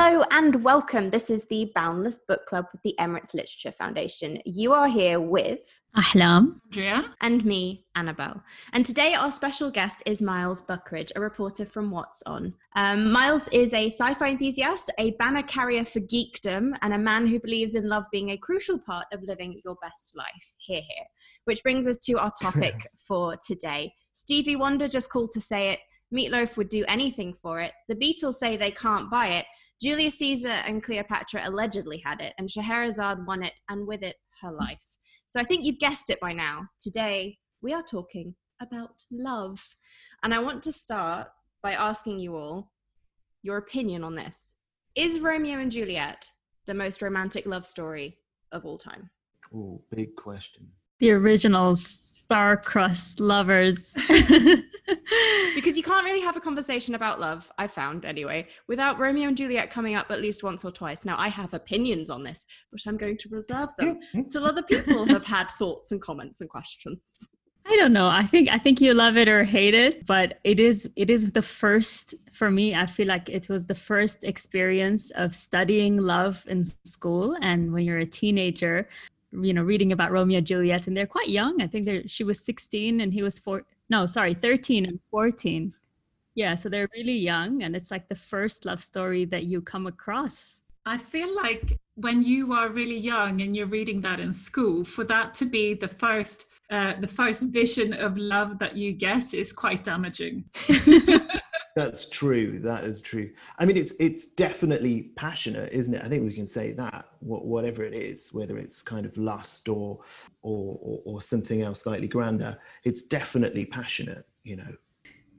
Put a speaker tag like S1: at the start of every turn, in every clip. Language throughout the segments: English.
S1: Hello and welcome. This is the Boundless Book Club with the Emirates Literature Foundation. You are here with
S2: Ahlam,
S3: Andrea,
S1: and me, Annabelle. And today our special guest is Miles Buckeridge, a reporter from What's On. Um, Miles is a sci-fi enthusiast, a banner carrier for geekdom, and a man who believes in love being a crucial part of living your best life. Here, here. Which brings us to our topic for today. Stevie Wonder just called to say it. Meatloaf would do anything for it. The Beatles say they can't buy it. Julius Caesar and Cleopatra allegedly had it, and Scheherazade won it, and with it, her hmm. life. So I think you've guessed it by now. Today, we are talking about love. And I want to start by asking you all your opinion on this. Is Romeo and Juliet the most romantic love story of all time?
S4: Oh, big question.
S2: The original star-crossed lovers.
S1: because you can't really have a conversation about love, I found anyway, without Romeo and Juliet coming up at least once or twice. Now, I have opinions on this, but I'm going to reserve them till other people have had thoughts and comments and questions.
S2: I don't know. I think I think you love it or hate it, but it is it is the first for me. I feel like it was the first experience of studying love in school, and when you're a teenager, you know, reading about Romeo and Juliet, and they're quite young. I think they she was 16 and he was four. No, sorry, 13 and 14. Yeah, so they're really young, and it's like the first love story that you come across.
S3: I feel like when you are really young and you're reading that in school, for that to be the first uh, the first vision of love that you get is quite damaging.
S4: That's true. That is true. I mean, it's it's definitely passionate, isn't it? I think we can say that. Whatever it is, whether it's kind of lust or or or, or something else slightly grander, it's definitely passionate. You know.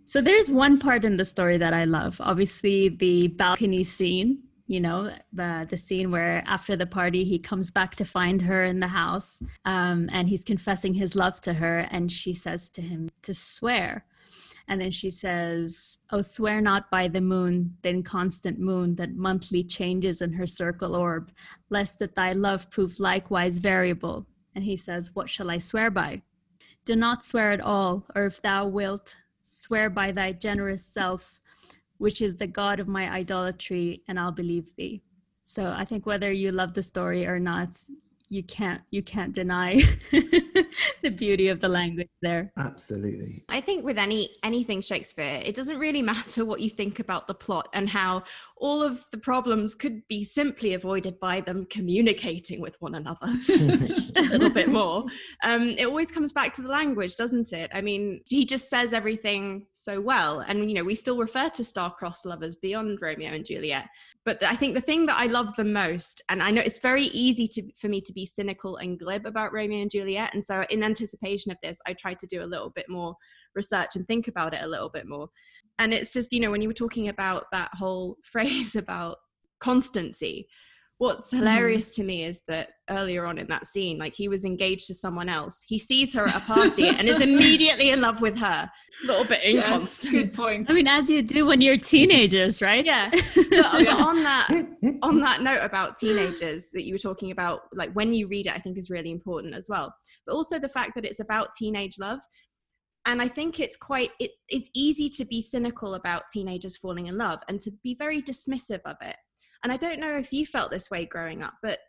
S2: So there's one part in the story that I love. Obviously, the balcony scene you know the the scene where after the party he comes back to find her in the house um, and he's confessing his love to her and she says to him to swear and then she says oh swear not by the moon the inconstant moon that monthly changes in her circle orb lest that thy love prove likewise variable and he says what shall i swear by do not swear at all or if thou wilt swear by thy generous self which is the God of my idolatry, and I'll believe thee. So I think whether you love the story or not, you can't you can't deny the beauty of the language there.
S4: Absolutely.
S1: I think with any anything shakespeare it doesn't really matter what you think about the plot and how all of the problems could be simply avoided by them communicating with one another just a little bit more. Um, it always comes back to the language doesn't it? I mean he just says everything so well and you know we still refer to star-crossed lovers beyond romeo and juliet. But i think the thing that i love the most and i know it's very easy to for me to be cynical and glib about romeo and juliet. And so in anticipation of this i tried to do a little bit more research and think about it a little bit more. And it's just you know when you were talking about that whole phrase about constancy what's mm-hmm. hilarious mm. to me is that earlier on in that scene like he was engaged to someone else. He sees her at a party and is immediately in love with her. A little bit inconstant
S3: yes, good point.
S2: I mean as you do when you're teenagers right?
S1: Yeah. But, but on that on that note about teenagers that you were talking about like when you read it i think is really important as well. But also the fact that it's about teenage love. And i think it's quite it is easy to be cynical about teenagers falling in love and to be very dismissive of it and i don't know if you felt this way growing up but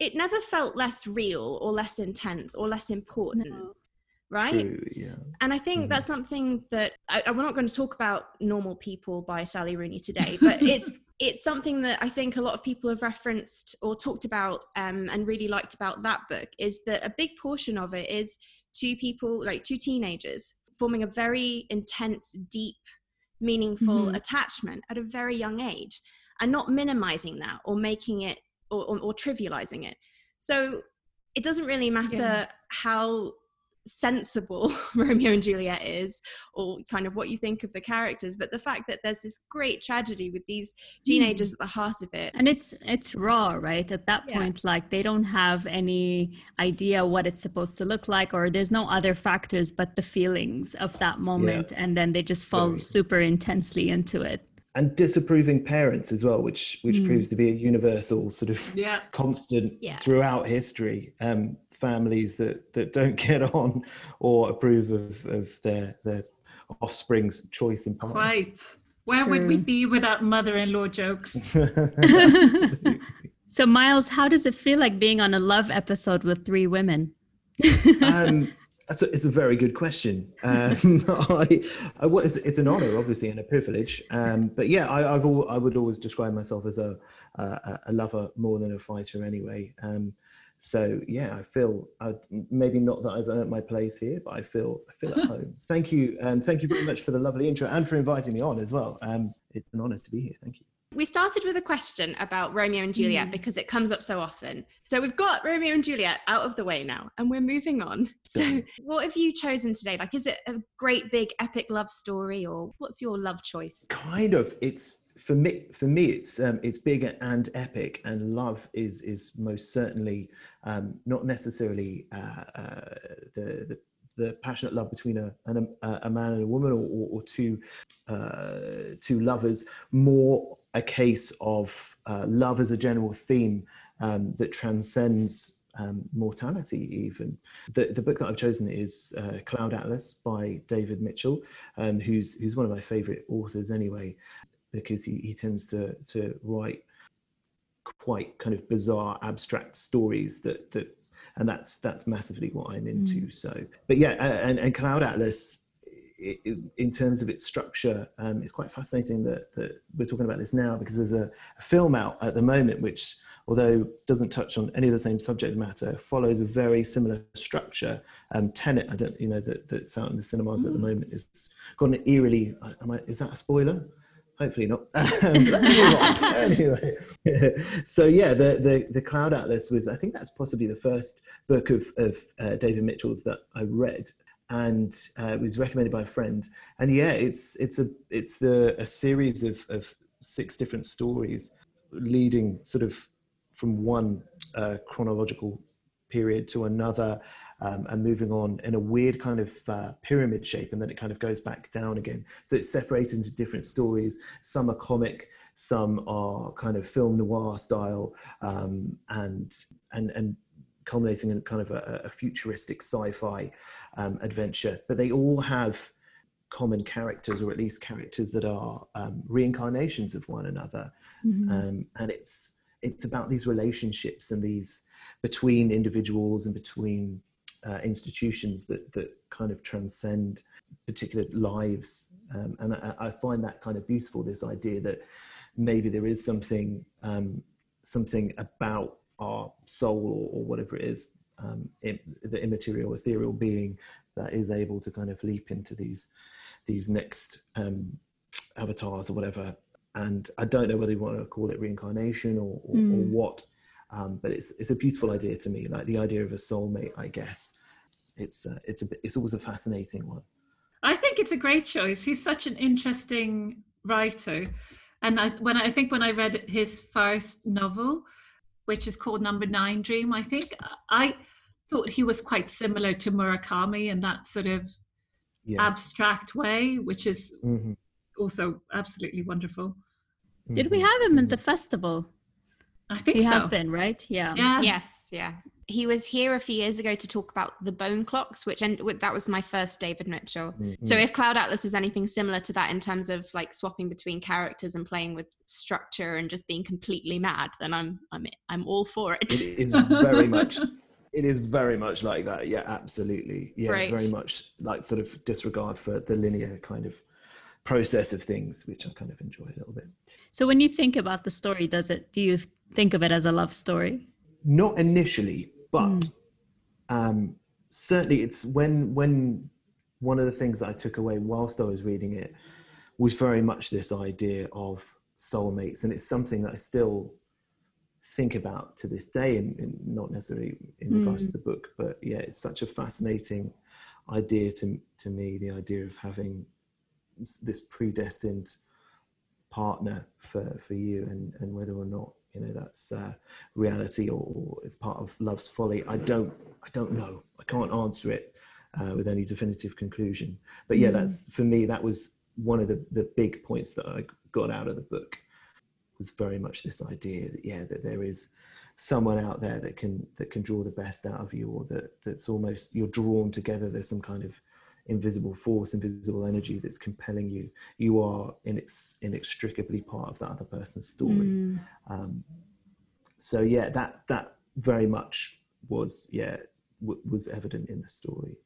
S1: it never felt less real or less intense or less important no. right
S4: True, yeah.
S1: and i think mm that's something that I, we're not going to talk about normal people by sally rooney today but it's it's something that I think a lot of people have referenced or talked about um, and really liked about that book is that a big portion of it is two people, like two teenagers, forming a very intense, deep, meaningful mm-hmm. attachment at a very young age and not minimizing that or making it or, or, or trivializing it. So it doesn't really matter yeah. how sensible Romeo and Juliet is, or kind of what you think of the characters, but the fact that there's this great tragedy with these teenagers mm. at the heart of it.
S2: And it's it's raw, right? At that yeah. point, like they don't have any idea what it's supposed to look like, or there's no other factors but the feelings of that moment, yeah. and then they just fall Very. super intensely into it
S4: and disapproving parents as well, which which mm. proves to be a universal sort of
S3: yeah.
S4: constant yeah. throughout history. Um, families that that don't get on or approve of of their their offspring's choice in partner.
S3: Right. Where would we be without mother-in-law jokes?
S2: So, Miles, how does it feel like being on a love episode with three women?
S4: um, that's a, it's a very good question. Um, I, I, it's, it's an honor, obviously, and a privilege. Um, but yeah, I, I've al- I would always describe myself as a, a, a lover more than a fighter, anyway. Um, so yeah, I feel i maybe not that I've earned my place here, but I feel I feel at home. Thank you, um, thank you very much for the lovely intro and for inviting me on as well. Um, it's an honor to be here. Thank you.
S1: We started with a question about Romeo and Juliet
S2: Mm.
S1: because it comes up so often. So we've got Romeo and Juliet out of the way now and we're moving on. So, what have you chosen today? Like, is it a great big epic love story or what's your love choice?
S4: kind of it's for me for me it's um, it's big and epic and love is is most certainly um, not necessarily uh, uh, the, the the passionate love between a an, a, man and a woman or, or, or two uh, two lovers more a case of uh, love as a general theme um, that transcends um, mortality even. The, the book that i've chosen is uh, cloud atlas by david mitchell um, who's who's one of my favorite authors anyway because he, he tends to to write quite kind of bizarre abstract stories that that and that's that's massively what i'm into so. But yeah and, and cloud atlas i- i- in terms of its structure um, it's quite fascinating that, that we're talking about this now because there's a, a film out at the moment which although doesn't touch on any of the same subject matter follows a very similar structure. Um, tenet i don't you know that, that's out in the cinemas at the moment is got an eerily am I, is that a spoiler? Hopefully not. Um, let's move on. anyway. So yeah the, the the cloud atlas was i think that's possibly the first book of of uh, david mitchell's that i read and uh, it was recommended by a friend. And yeah it's it's a it's the a series of of six different stories leading sort of from one uh, chronological period to another um, and moving on in a weird kind of uh, pyramid shape and then it kind of goes back down again. So it's separated into different stories. Some are comic some are kind of film noir style um, and and and culminating in kind of a, a futuristic sci-fi um, adventure. But they all have common characters or at least characters that are um, reincarnations of one another.
S2: Mm-hmm.
S4: um, and it's it's about these relationships and these between individuals and between uh, institutions that that kind of transcend particular lives. Um, and I, I find that kind of beautiful this idea that maybe there is something um, something about our soul or, or whatever it is um, in, the immaterial ethereal being that is able to kind of leap into these these next um, avatars or whatever and I don't know whether you want to call it reincarnation or, or, or
S2: Mm.
S4: what, um, but it's it's a beautiful idea to me, like the idea of a soulmate. I guess it's uh, it's a bit- it's always a fascinating one.
S3: I think it's a great choice. He's such an interesting writer, and I, when I think when I read his first novel, which is called Number Nine Dream, I think I thought he was quite similar to Murakami in that sort of
S4: Yes.
S3: abstract way, which is
S4: Mhm,
S3: also absolutely wonderful.
S2: Did we
S4: mhm,
S2: have him in the festival?
S3: I think
S2: He
S3: so.
S2: has been, right? Yeah.
S3: Yeah.
S1: Yes, yeah. He was here a few years ago to talk about the bone clocks, which and that was my first David Mitchell.
S4: Mhm.
S1: So if Cloud Atlas is anything similar to that in terms of like swapping between characters and playing with structure and just being completely mad, then I'm I'm I'm all for it.
S4: it is very much it is very much like that yeah absolutely yeah
S1: Right.
S4: very much like sort of disregard for the linear kind of process of things which i kind of enjoy a little bit
S2: So when you think about the story, does it do you think of it as a love story?
S4: not initially but um certainly it's when when one of the things that i took away whilst i was reading it was very much this idea of soulmates. And it's something that i still think about to this day and, and not necessarily in regards to the book but yeah it's such a fascinating idea to to me the idea of having this predestined partner for for you and and whether or not you know that's uh, reality or, or it's part of love's folly. I don't i don't know. I can't answer it uh, with any definitive conclusion. But yeah that's for me that was one of the the big points that i got out of the book was very much this idea that yeah that there is someone out there that can that can draw the best out of you or that that's almost you're drawn together. There's some kind of invisible force, invisible energy that's compelling you. You are inex- inextricably part of that other person's story.
S2: Mm.
S4: Um, so yeah, that that very much was yeah w- was evident in the story.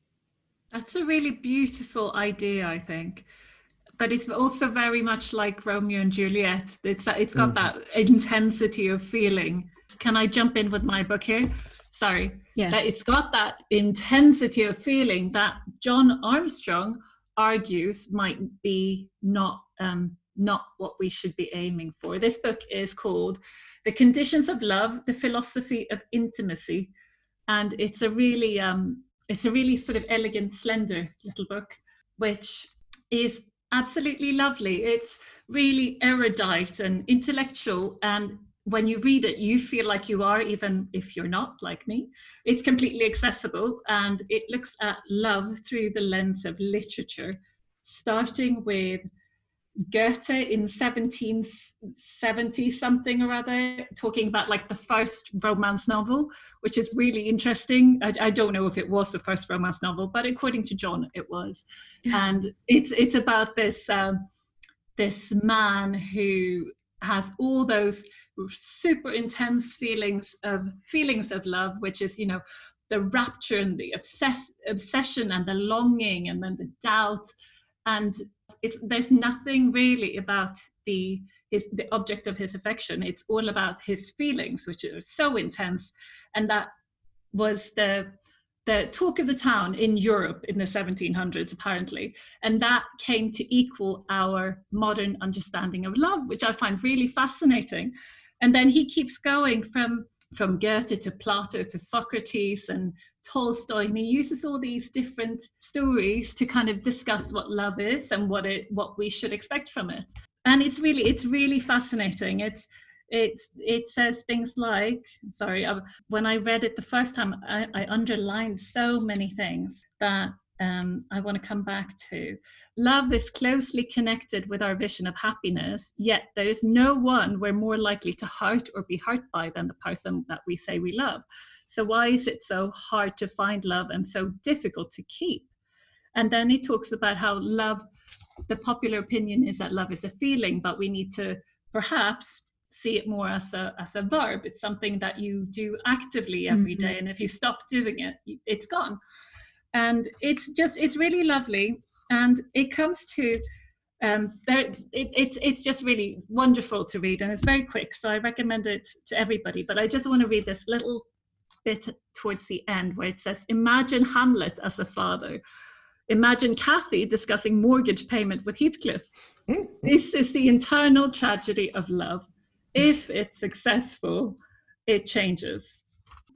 S3: That's a really beautiful idea, I think. But it's also very much like Romeo and Juliet. It's it's got
S4: Mhm.
S3: that intensity of feeling. Can I jump in with my book here? Sorry.
S2: Yeah.
S3: That it's got that intensity of feeling that John Armstrong argues might be not um, not what we should be aiming for. This book is called "The Conditions of Love: The Philosophy of Intimacy," and it's a really um, it's a really sort of elegant, slender little book, which is absolutely lovely. It's really erudite and intellectual, and when you read it, you feel like you are, even if you're not like me. It's completely accessible, and it looks at love through the lens of literature, starting with Goethe in 1770 something or other, talking about like the first romance novel, which is really interesting. I, I, don't know if it was the first romance novel, but according to John, it was. and it's it's about this um, this man who has all those super intense feelings of feelings of love, which is you know the rapture and the obsess, obsession and the longing and then the doubt and there's nothing really about the his, the object of his affection. It's all about his feelings, which are so intense, and that was the the talk of the town in Europe in the 1700s, apparently, and that came to equal our modern understanding of love, which I find really fascinating. And then he keeps going from from Goethe to Plato to Socrates and Tolstoy, and he uses all these different stories to kind of discuss what love is and what it what we should expect from it. And it's really it's really fascinating. It's it's it says things like sorry I, when i read it the first time I, I underlined so many things that um, I want to come back to. Love is closely connected with our vision of happiness, yet there is no one we're more likely to hurt or be hurt by than the person that we say we love. So, why is it so hard to find love and so difficult to keep? And then he talks about how love, the popular opinion is that love is a feeling, but we need to perhaps see it more as a as a verb it's something that you do actively every
S2: Mhm.
S3: day and if you stop doing it it's gone and it's just it's really lovely. And it comes to um there it, it's it's just really wonderful to read and it's very quick so i recommend it to everybody. But i just want to read this little bit towards the end where it says imagine hamlet as a father. Imagine cathy discussing mortgage payment with heathcliff. This is the internal tragedy of love. If it's successful it changes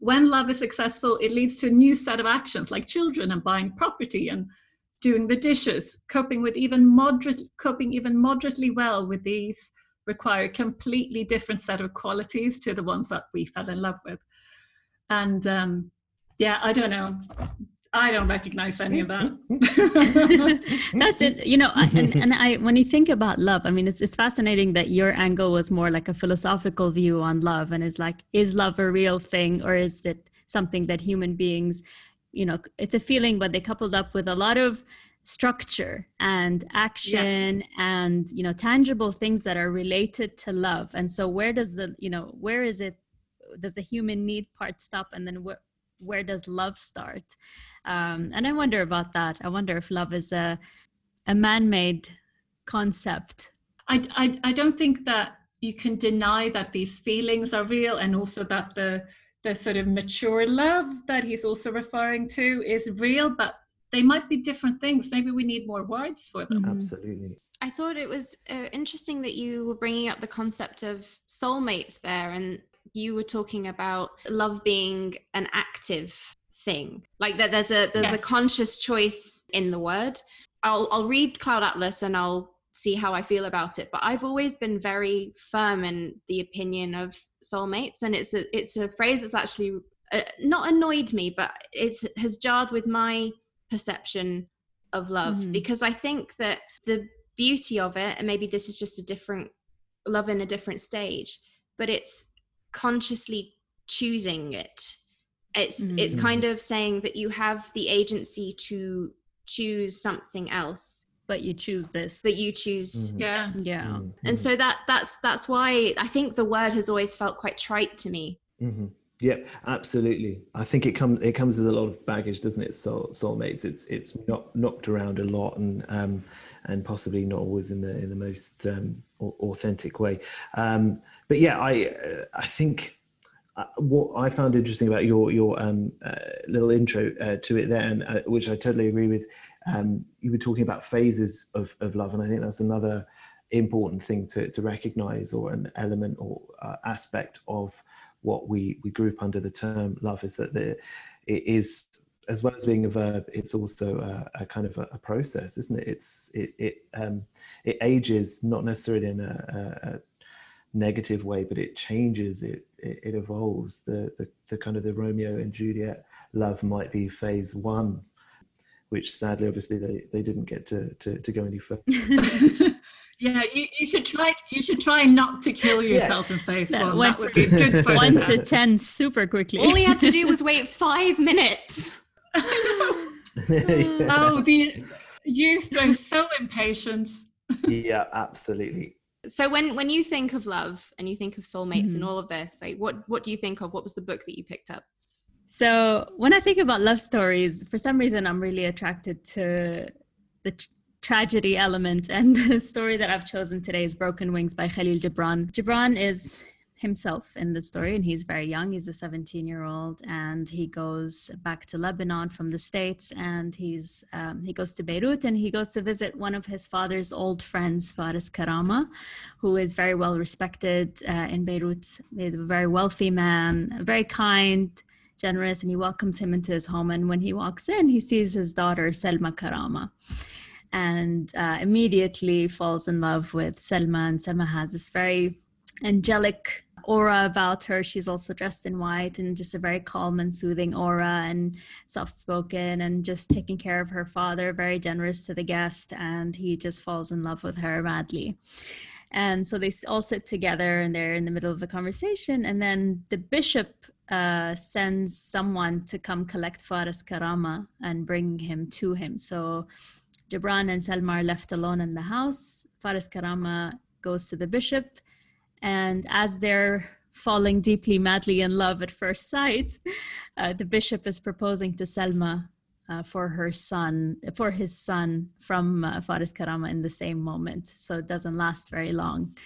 S3: when love is successful, it leads to a new set of actions like children and buying property and doing the dishes. Coping with even moderate, coping even moderately well with these require a completely different set of qualities to the ones that we fell in love with. And um, yeah, I don't know. I don't recognize any of that. Mm-hmm.
S2: That's it. You know, I- and, and I when you think about love, I mean, it's it's fascinating that your angle was more like a philosophical view on love, and it's like, is love a real thing, or is it something that human beings, you know, it's a feeling, but they coupled up with a lot of structure and action and you know tangible things that are related to love and so where does the you know where is it does the human need part stop and then where where does love start um, and I wonder about that. I wonder if love is a a man-made concept.
S3: I, I, I don't think that you can deny that these feelings are real and also that the the sort of mature love that he's also referring to is real, but they might be different things. Maybe we need more words for them.
S2: Mhm.
S4: Absolutely.
S1: I thought it was uh, interesting that you were bringing up the concept of soulmates there, and you were talking about love being an active thing, like that. There's a there's a conscious choice in the word. I'll I'll read Cloud Atlas and I'll see how I feel about it. But I've always been very firm in the opinion of soulmates, and it's a it's a phrase that's actually uh, not annoyed me, but it's has jarred with my perception of love
S2: Mhm.
S1: because I think that the beauty of it, and maybe this is just a different love in a different stage, but it's consciously choosing it. It's it's
S2: Mhm.
S1: kind of saying that you have the agency to choose something else
S2: but you choose this
S1: but you choose
S4: Mhm.
S3: Yeah.
S1: this.
S2: yeah
S4: Mhm.
S1: and so that that's that's why i think the word has always felt quite trite to me
S4: hmm Yep, absolutely. I think it comes it comes with a lot of baggage, doesn't it? Soul soulmates. It's it's not knocked around a lot and um, and possibly not always in the in the most um, authentic way. Um, but yeah, I uh, I think uh, what I found interesting about your your um, uh, little intro uh, to it there, and uh, which I totally agree with. Um, you were talking about phases of, of love, and I think that's another important thing to, to recognize or an element or uh, aspect of what we we group under the term love is that the it is as well as being a verb it's also a, a kind of a, a process isn't it it's it it um it ages not necessarily in a, a, a negative way but it changes it, it it evolves the, the the kind of the romeo and juliet love might be phase one which sadly obviously they they didn't get to to, to go any further
S3: yeah, you, you should try. You should try not to kill yourself
S4: Yes.
S3: in phase
S2: That
S3: one.
S2: went
S3: That would be good first
S2: one to 10 super quickly
S1: all he had to do was wait five minutes
S4: yeah.
S3: Oh, the youth are so impatient.
S4: yeah absolutely
S1: so when when you think of love and you think of soulmates and
S2: Mhm.
S1: all of this like what what do you think of what was the book that you picked up
S2: So when I think about love stories, for some reason I'm really attracted to the tr- tragedy element. And the story that I've chosen today is Broken Wings by Khalil Gibran. Gibran is himself in the story, and he's very young. He's a 17 year old, and he goes back to Lebanon from the States, and he's um, he goes to Beirut, and he goes to visit one of his father's old friends, Faris Karama, who is very well respected uh, in Beirut. He's a very wealthy man, very kind generous and he welcomes him into his home and when he walks in he sees his daughter selma karama and uh, immediately falls in love with selma and selma has this very angelic aura about her she's also dressed in white and just a very calm and soothing aura and soft spoken and just taking care of her father very generous to the guest and he just falls in love with her madly and so they all sit together and they're in the middle of the conversation. And then the bishop uh, sends someone to come collect Faris Karama and bring him to him. So Gibran and Selma are left alone in the house. Faris Karama goes to the bishop. And as they're falling deeply, madly in love at first sight, uh, the bishop is proposing to Selma uh, for her son, for his son from uh, Faris Karama in the same moment. So it doesn't last very long.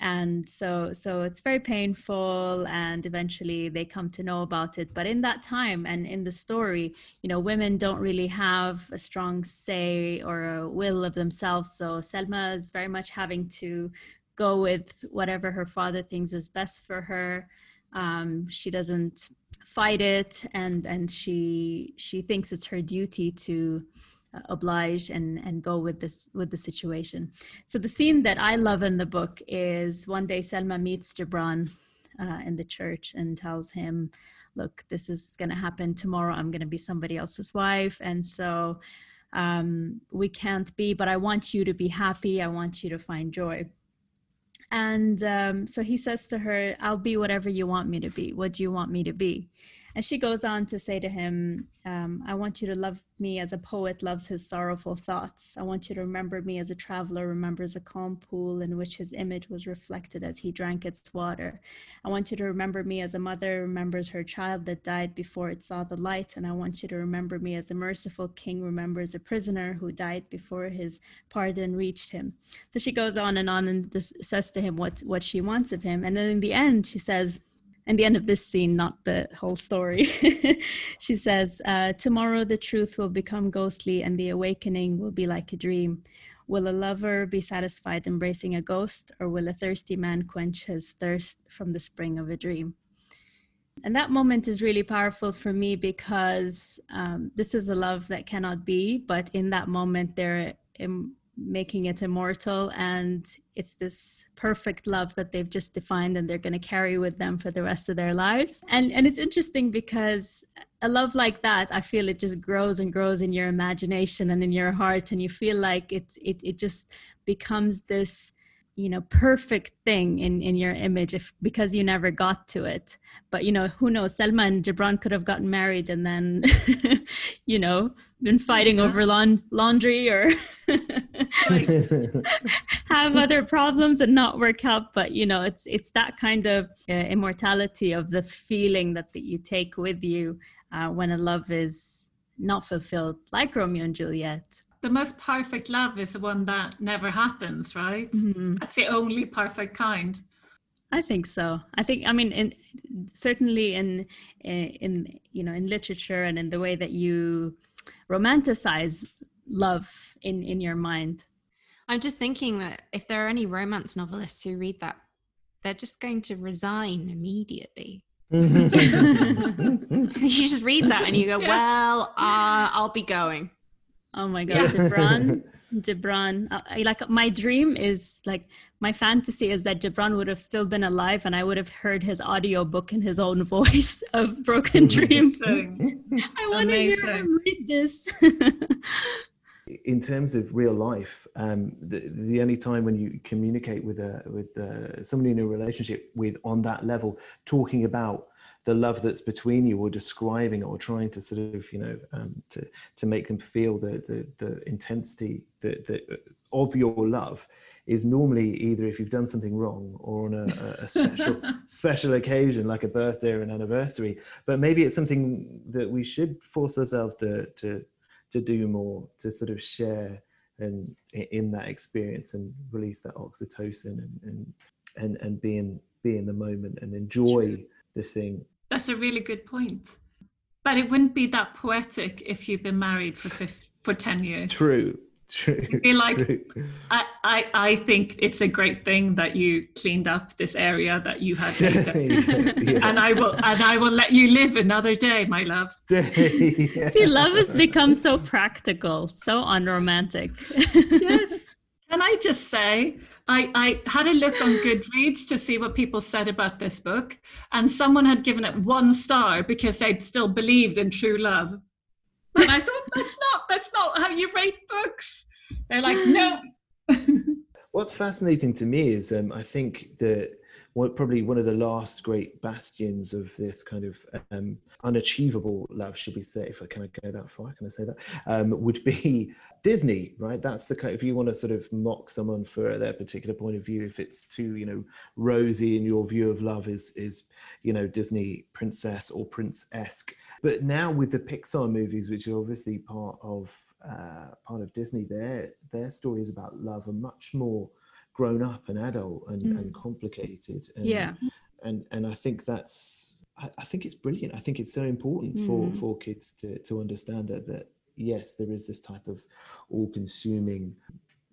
S2: And so, so it's very painful, and eventually they come to know about it. But in that time and in the story, you know, women don't really have a strong say or a will of themselves. So Selma is very much having to go with whatever her father thinks is best for her. Um, she doesn't fight it and and she she thinks it's her duty to uh, oblige and and go with this with the situation. So the scene that i love in the book is one day selma meets gibran uh, in the church and tells him look this is going to happen tomorrow. I'm going to be somebody else's wife. And so um, we can't be but i want you to be happy. I want you to find joy and um, so he says to her, I'll be whatever you want me to be. What do you want me to be? And she goes on to say to him, um, I want you to love me as a poet loves his sorrowful thoughts. I want you to remember me as a traveler remembers a calm pool in which his image was reflected as he drank its water. I want you to remember me as a mother remembers her child that died before it saw the light. And I want you to remember me as a merciful king remembers a prisoner who died before his pardon reached him. So she goes on and on and says to him what, what she wants of him. And then in the end, she says, and the end of this scene, not the whole story. she says, uh, Tomorrow the truth will become ghostly and the awakening will be like a dream. Will a lover be satisfied embracing a ghost, or will a thirsty man quench his thirst from the spring of a dream? And that moment is really powerful for me because um, this is a love that cannot be, but in that moment, they're im- making it immortal and it's this perfect love that they've just defined and they're going to carry with them for the rest of their lives. And and it's interesting because a love like that i feel it just grows and grows in your imagination and in your heart. And you feel like it it, it just becomes this you know perfect thing in in your image if because you never got to it. But you know who knows? Selma and gibran could have gotten married and then you know been fighting yeah. over laun- laundry or have other problems and not work out. But you know it's it's that kind of uh, immortality of the feeling that, that you take with you uh, when a love is not fulfilled like romeo and juliet
S3: the most perfect love is the one that never happens, right? Mm-hmm. That's the only perfect kind.
S2: I think so. I think I mean, in, certainly in in you know in literature and in the way that you romanticize love in in your mind.
S1: I'm just thinking that if there are any romance novelists who read that, they're just going to resign immediately. you just read that and you go, yeah. "Well, uh, I'll be going."
S2: Oh my god, Gibran. Gibran. Uh, like my dream is like my fantasy is that Gibran would have still been alive and I would have heard his audio book in his own voice of Broken Dream. I want to hear him read this.
S4: in terms of real life, um, the, the only time when you communicate with a with uh, somebody in a relationship with on that level, talking about the love that's between you or describing or trying to sort of you know um, to to make them feel the the, the intensity that the, of your love is normally either if you've done something wrong or on a, a special special occasion like a birthday or an anniversary. But maybe it's something that we should force ourselves to to to do more to sort of share and in that experience and release that oxytocin and and and, and be in be in the moment and enjoy the thing
S3: that's a really good point. But it wouldn't be that poetic if you've been married for 50, for 10 years.
S4: True. True.
S3: Be like, true. I, I, I think it's a great thing that you cleaned up this area that you had yeah. and I will and I will let you live another day, my love.
S2: yeah. See, love has become so practical, so unromantic.
S3: yes. Can I just say, I, I had a look on Goodreads to see what people said about this book, and someone had given it one star because they still believed in true love. And I thought that's not that's not how you rate books. They're like, no.
S4: What's fascinating to me is um, I think that what, probably one of the last great bastions of this kind of um, unachievable love, should we say, if I can I go that far, can I say that, um, would be Disney, right? That's the kind. If you want to sort of mock someone for their particular point of view, if it's too, you know, rosy in your view of love is is, you know, Disney princess or prince esque. But now with the Pixar movies, which are obviously part of uh, part of Disney, their their stories about love are much more grown up and adult and, mm. and complicated. And,
S2: yeah.
S4: And and I think that's I, I think it's brilliant. I think it's so important mm. for for kids to to understand that that yes, there is this type of all-consuming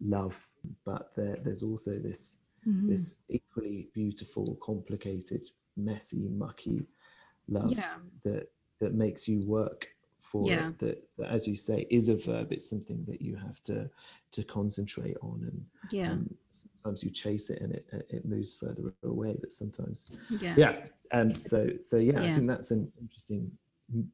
S4: love, but there, there's also this mm-hmm. this equally beautiful, complicated, messy, mucky love yeah. that that makes you work for yeah. it. That, that, as you say, is a verb. It's something that you have to to concentrate on, and
S2: yeah,
S4: um, sometimes you chase it and it it moves further away. But sometimes,
S2: yeah,
S4: yeah. And so so yeah, yeah. I think that's an interesting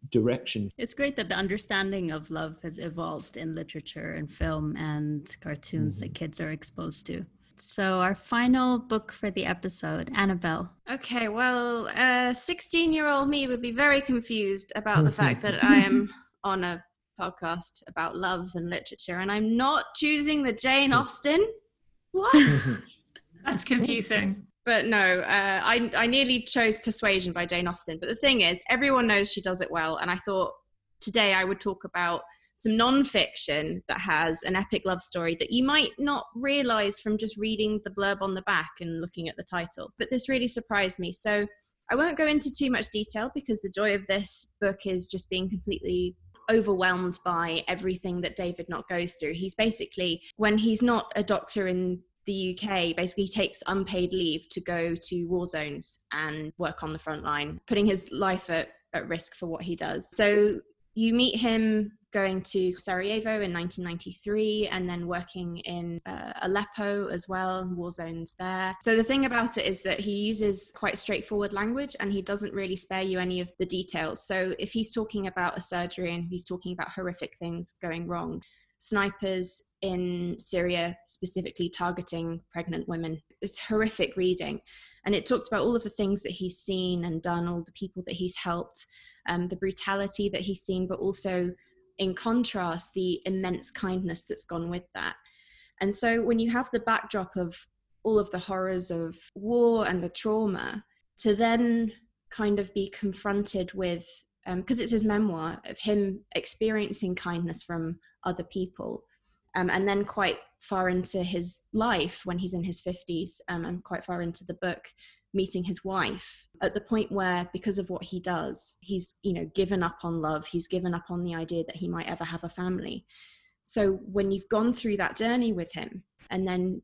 S4: direction.
S2: It's great that the understanding of love has evolved in literature and film and cartoons mm-hmm. that kids are exposed to. So, our final book for the episode, Annabelle.
S1: Okay, well, uh, 16 year old me would be very confused about the fact that I am on a podcast about love and literature and I'm not choosing the Jane Austen. What?
S3: That's confusing
S1: but no, uh, I I nearly chose Persuasion by Jane Austen. But the thing is, everyone knows she does it well, and I thought today I would talk about some non-fiction that has an epic love story that you might not realize from just reading the blurb on the back and looking at the title. But this really surprised me. So I won't go into too much detail because the joy of this book is just being completely overwhelmed by everything that David Nott goes through. He's basically, when he's not a doctor in the UK basically takes unpaid leave to go to war zones and work on the front line, putting his life at, at risk for what he does. So you meet him going to Sarajevo in 1993 and then working in uh, Aleppo as well, war zones there. So the thing about it is that he uses quite straightforward language and he doesn't really spare you any of the details. So if he's talking about a surgery and he's talking about horrific things going wrong, snipers in Syria specifically targeting pregnant women. It's horrific reading. And it talks about all of the things that he's seen and done, all the people that he's helped, um, the brutality that he's seen, but also in contrast, the immense kindness that's gone with that. And so when you have the backdrop of all of the horrors of war and the trauma, to then kind of be confronted with, because um, it's his memoir of him experiencing kindness from other people, um, and then quite far into his life when he's in his 50s um, and quite far into the book meeting his wife at the point where because of what he does he's you know given up on love he's given up on the idea that he might ever have a family. So when you've gone through that journey with him and then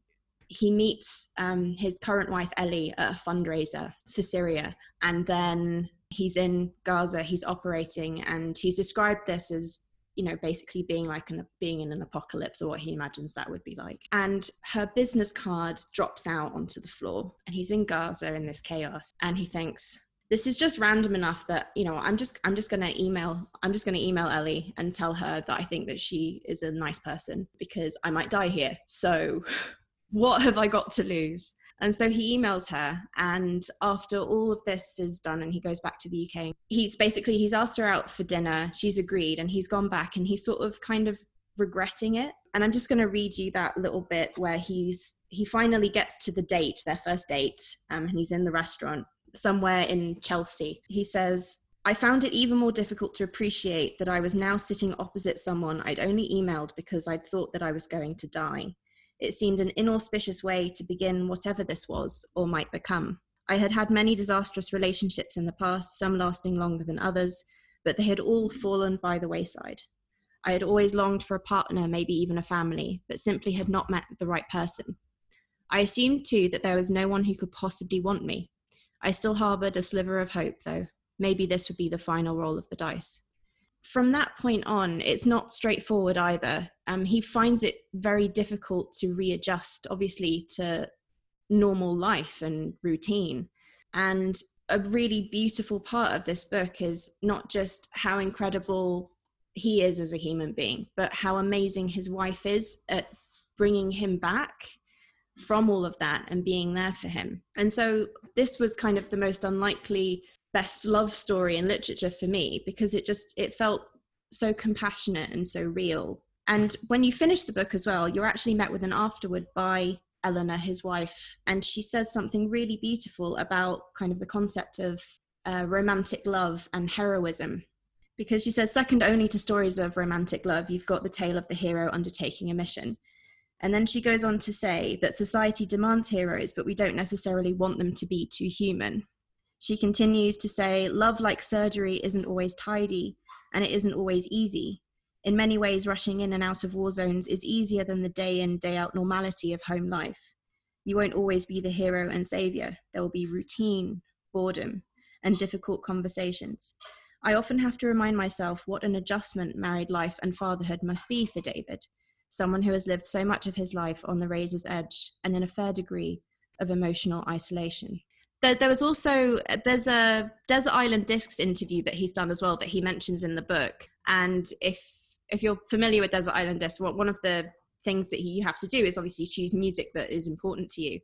S1: he meets um, his current wife ellie at a fundraiser for syria and then he's in gaza he's operating and he's described this as you know basically being like an being in an apocalypse or what he imagines that would be like. And her business card drops out onto the floor and he's in gaza in this chaos and he thinks this is just random enough that you know i'm just i'm just going to email i'm just going to email ellie and tell her that i think that she is a nice person because i might die here. So what have i got to lose and so he emails her, and after all of this is done, and he goes back to the UK, he's basically he's asked her out for dinner. She's agreed, and he's gone back, and he's sort of kind of regretting it. And I'm just going to read you that little bit where he's he finally gets to the date, their first date, um, and he's in the restaurant somewhere in Chelsea. He says, I found it even more difficult to appreciate that I was now sitting opposite someone I'd only emailed because I'd thought that I was going to die. It seemed an inauspicious way to begin whatever this was or might become. I had had many disastrous relationships in the past, some lasting longer than others, but they had all fallen by the wayside. I had always longed for a partner, maybe even a family, but simply had not met the right person. I assumed too that there was no one who could possibly want me. I still harbored a sliver of hope, though. Maybe this would be the final roll of the dice from that point on, it's not straightforward either. Um, he finds it very difficult to readjust, obviously, to normal life and routine. And a really beautiful part of this book is not just how incredible he is as a human being, but how amazing his wife is at bringing him back from all of that and being there for him. And so this was kind of the most unlikely best love story in literature for me because it just it felt so compassionate and so real. And when you finish the book as well you're actually met with an afterward by eleanor his wife and she says something really beautiful about kind of the concept of uh, romantic love and heroism. Because she says second only to stories of romantic love you've got the tale of the hero undertaking a mission. And then she goes on to say that society demands heroes but we don't necessarily want them to be too human she continues to say, Love, like surgery, isn't always tidy and it isn't always easy. In many ways, rushing in and out of war zones is easier than the day in, day out normality of home life. You won't always be the hero and savior. There will be routine, boredom, and difficult conversations. I often have to remind myself what an adjustment married life and fatherhood must be for David, someone who has lived so much of his life on the razor's edge and in a fair degree of emotional isolation there, there was also uh, there's a desert island discs interview that he's done as well that he mentions in the book. And if if you're familiar with desert island discs what one of the things that you have to do is obviously choose music that is important to you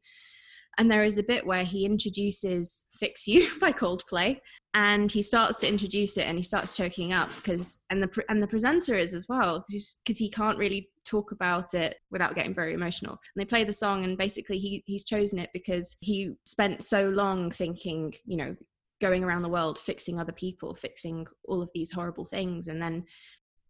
S1: and there is a bit where he introduces Fix You by Coldplay and he starts to introduce it and he starts choking up because and the and the presenter is as well just because he can't really talk about it without getting very emotional. And they play the song and basically he he's chosen it because he spent so long thinking, you know, going around the world fixing other people, fixing all of these horrible things and then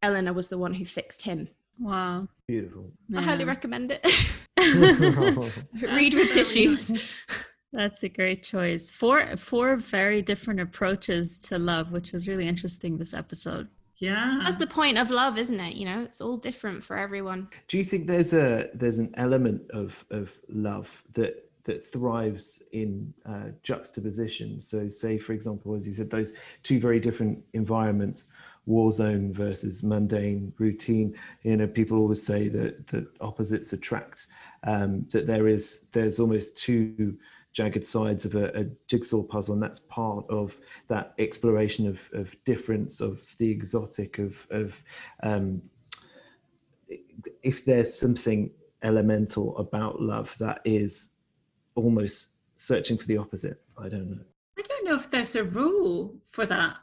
S1: Eleanor was the one who fixed him
S2: Wow.
S4: Beautiful.
S1: I highly recommend it. Read with tissues.
S2: That's a great choice. Four four very different approaches to love, which was really interesting this episode.
S3: Yeah.
S1: That's the point of love, isn't it? You know, it's all different for everyone.
S4: Do you think there's a there's an element of of love that that thrives in uh, juxtaposition? So, say for example, as you said, those two very different environments war zone versus mundane routine. You know, people always say that that opposites attract. Um, that there is there's almost two jagged sides of a, a, jigsaw puzzle, and that's part of that exploration of, of difference, of the exotic, of, of um, if there's something elemental about love that is almost searching for the opposite. I don't know.
S3: I don't know if there's a rule for that.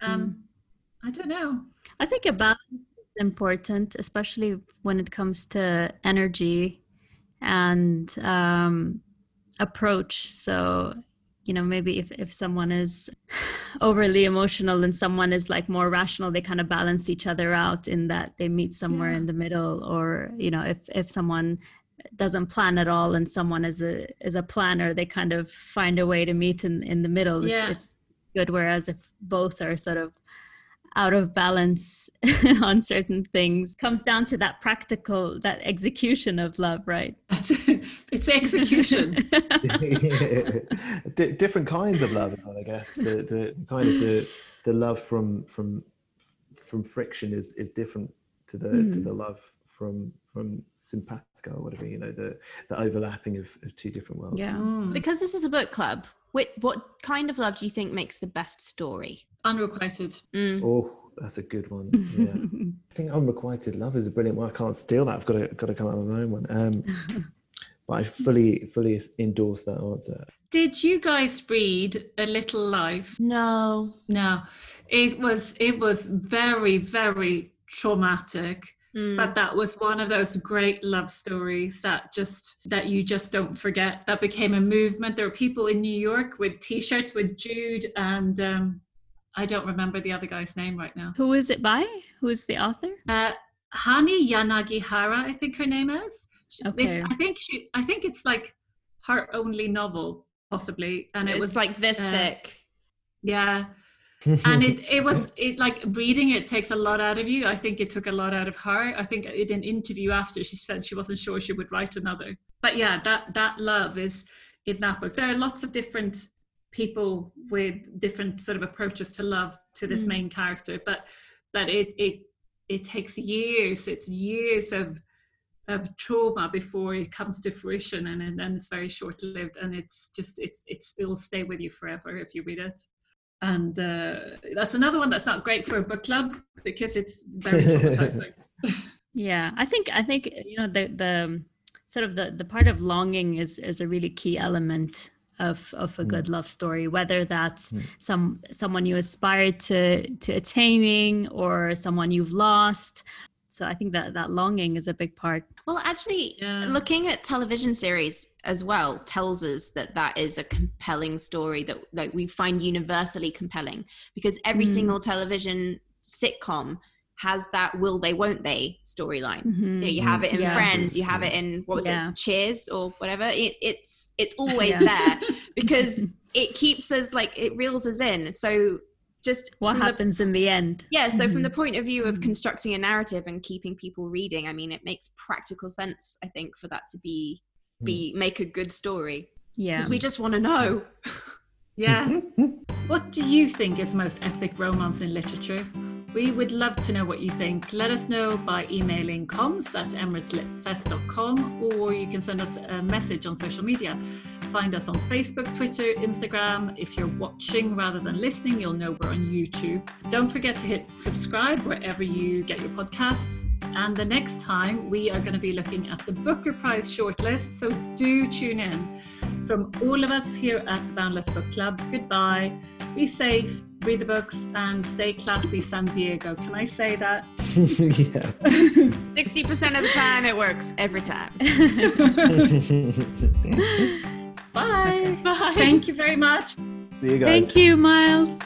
S3: Um, mm. I don't know.
S2: I think a balance is important, especially when it comes to energy and um, approach. So, you know, maybe if, if someone is overly emotional and someone is like more rational, they kind of balance each other out in that they meet somewhere yeah. in the middle. Or, you know, if, if someone doesn't plan at all and someone is a is a planner they kind of find a way to meet in in the middle
S3: yeah.
S2: it's, it's good whereas if both are sort of out of balance on certain things comes down to that practical that execution of love right
S3: it's execution
S4: D- different kinds of love i guess the, the kind of the the love from from from friction is is different to the mm. to hmm. the love from from simpatico or whatever you know the the overlapping of, of two different worlds
S1: yeah mm. because this is a book club what what kind of love do you think makes the best story
S3: unrequited.
S1: Mm.
S4: oh that's a good one. Yeah. I think unrequited love is a brilliant one. I can't steal that. I've got to got to come up with my own one. Um but i fully fully endorse that answer.
S3: Did you guys read a little life?
S1: No.
S3: No. It was it was very very traumatic Mm. But that was one of those great love stories that just that you just don't forget. That became a movement. There were people in New York with T-shirts with Jude and um, I don't remember the other guy's name right now.
S2: Who is it by? Who is the author?
S3: Uh, Hanya Yanagihara, I think her name is.
S2: Okay.
S3: It's, I think she. I think it's like her only novel, possibly, and
S1: it
S3: it's
S1: was like this uh, thick.
S3: Yeah, and it, it was it like reading it takes a lot out of you i think it took a lot out of her i think in an interview after she said she wasn't sure she would write another but yeah that that love is in that book there are lots of different people with different sort of approaches to love to this mm. main character but but it it it takes years it's years of of trauma before it comes to fruition and, and then it's very short lived and it's just it's it's it'll stay with you forever if you read it and uh, that's another one that's not great for a book club because it's very traumatizing.
S2: yeah, I think I think you know the the sort of the the part of longing is is a really key element of of a good mm. love story whether that's mm. some someone you aspire to to attaining or someone you've lost so i think that that longing is a big part
S1: well actually yeah. looking at television series as well tells us that that is a compelling story that like we find universally compelling because every mm. single television sitcom has that will they won't they storyline mm-hmm. you, you, have it in yeah. friends you have it in what was yeah. it cheers or whatever it, it's it's always there because it keeps us like it reels us in so just
S2: what happens
S1: the,
S2: in the end
S1: yeah so mm-hmm. from the point of view of mm-hmm. constructing a narrative and keeping people reading i mean it makes practical sense i think for that to be be mm. make a good story
S2: yeah
S1: because we just want to know
S3: yeah what do you think is most epic romance in literature we would love to know what you think. Let us know by emailing comms at emiratesLitFest.com or you can send us a message on social media. Find us on Facebook, Twitter, Instagram. If you're watching rather than listening, you'll know we're on YouTube. Don't forget to hit subscribe wherever you get your podcasts. And the next time, we are going to be looking at the Booker Prize shortlist. So do tune in. From all of us here at the Boundless Book Club, goodbye. Be safe read the books and stay classy san diego. Can i say that?
S4: Yeah.
S1: 60% of the time it works every time.
S3: Bye.
S1: Bye.
S3: Thank you very much.
S4: See you guys.
S2: Thank you miles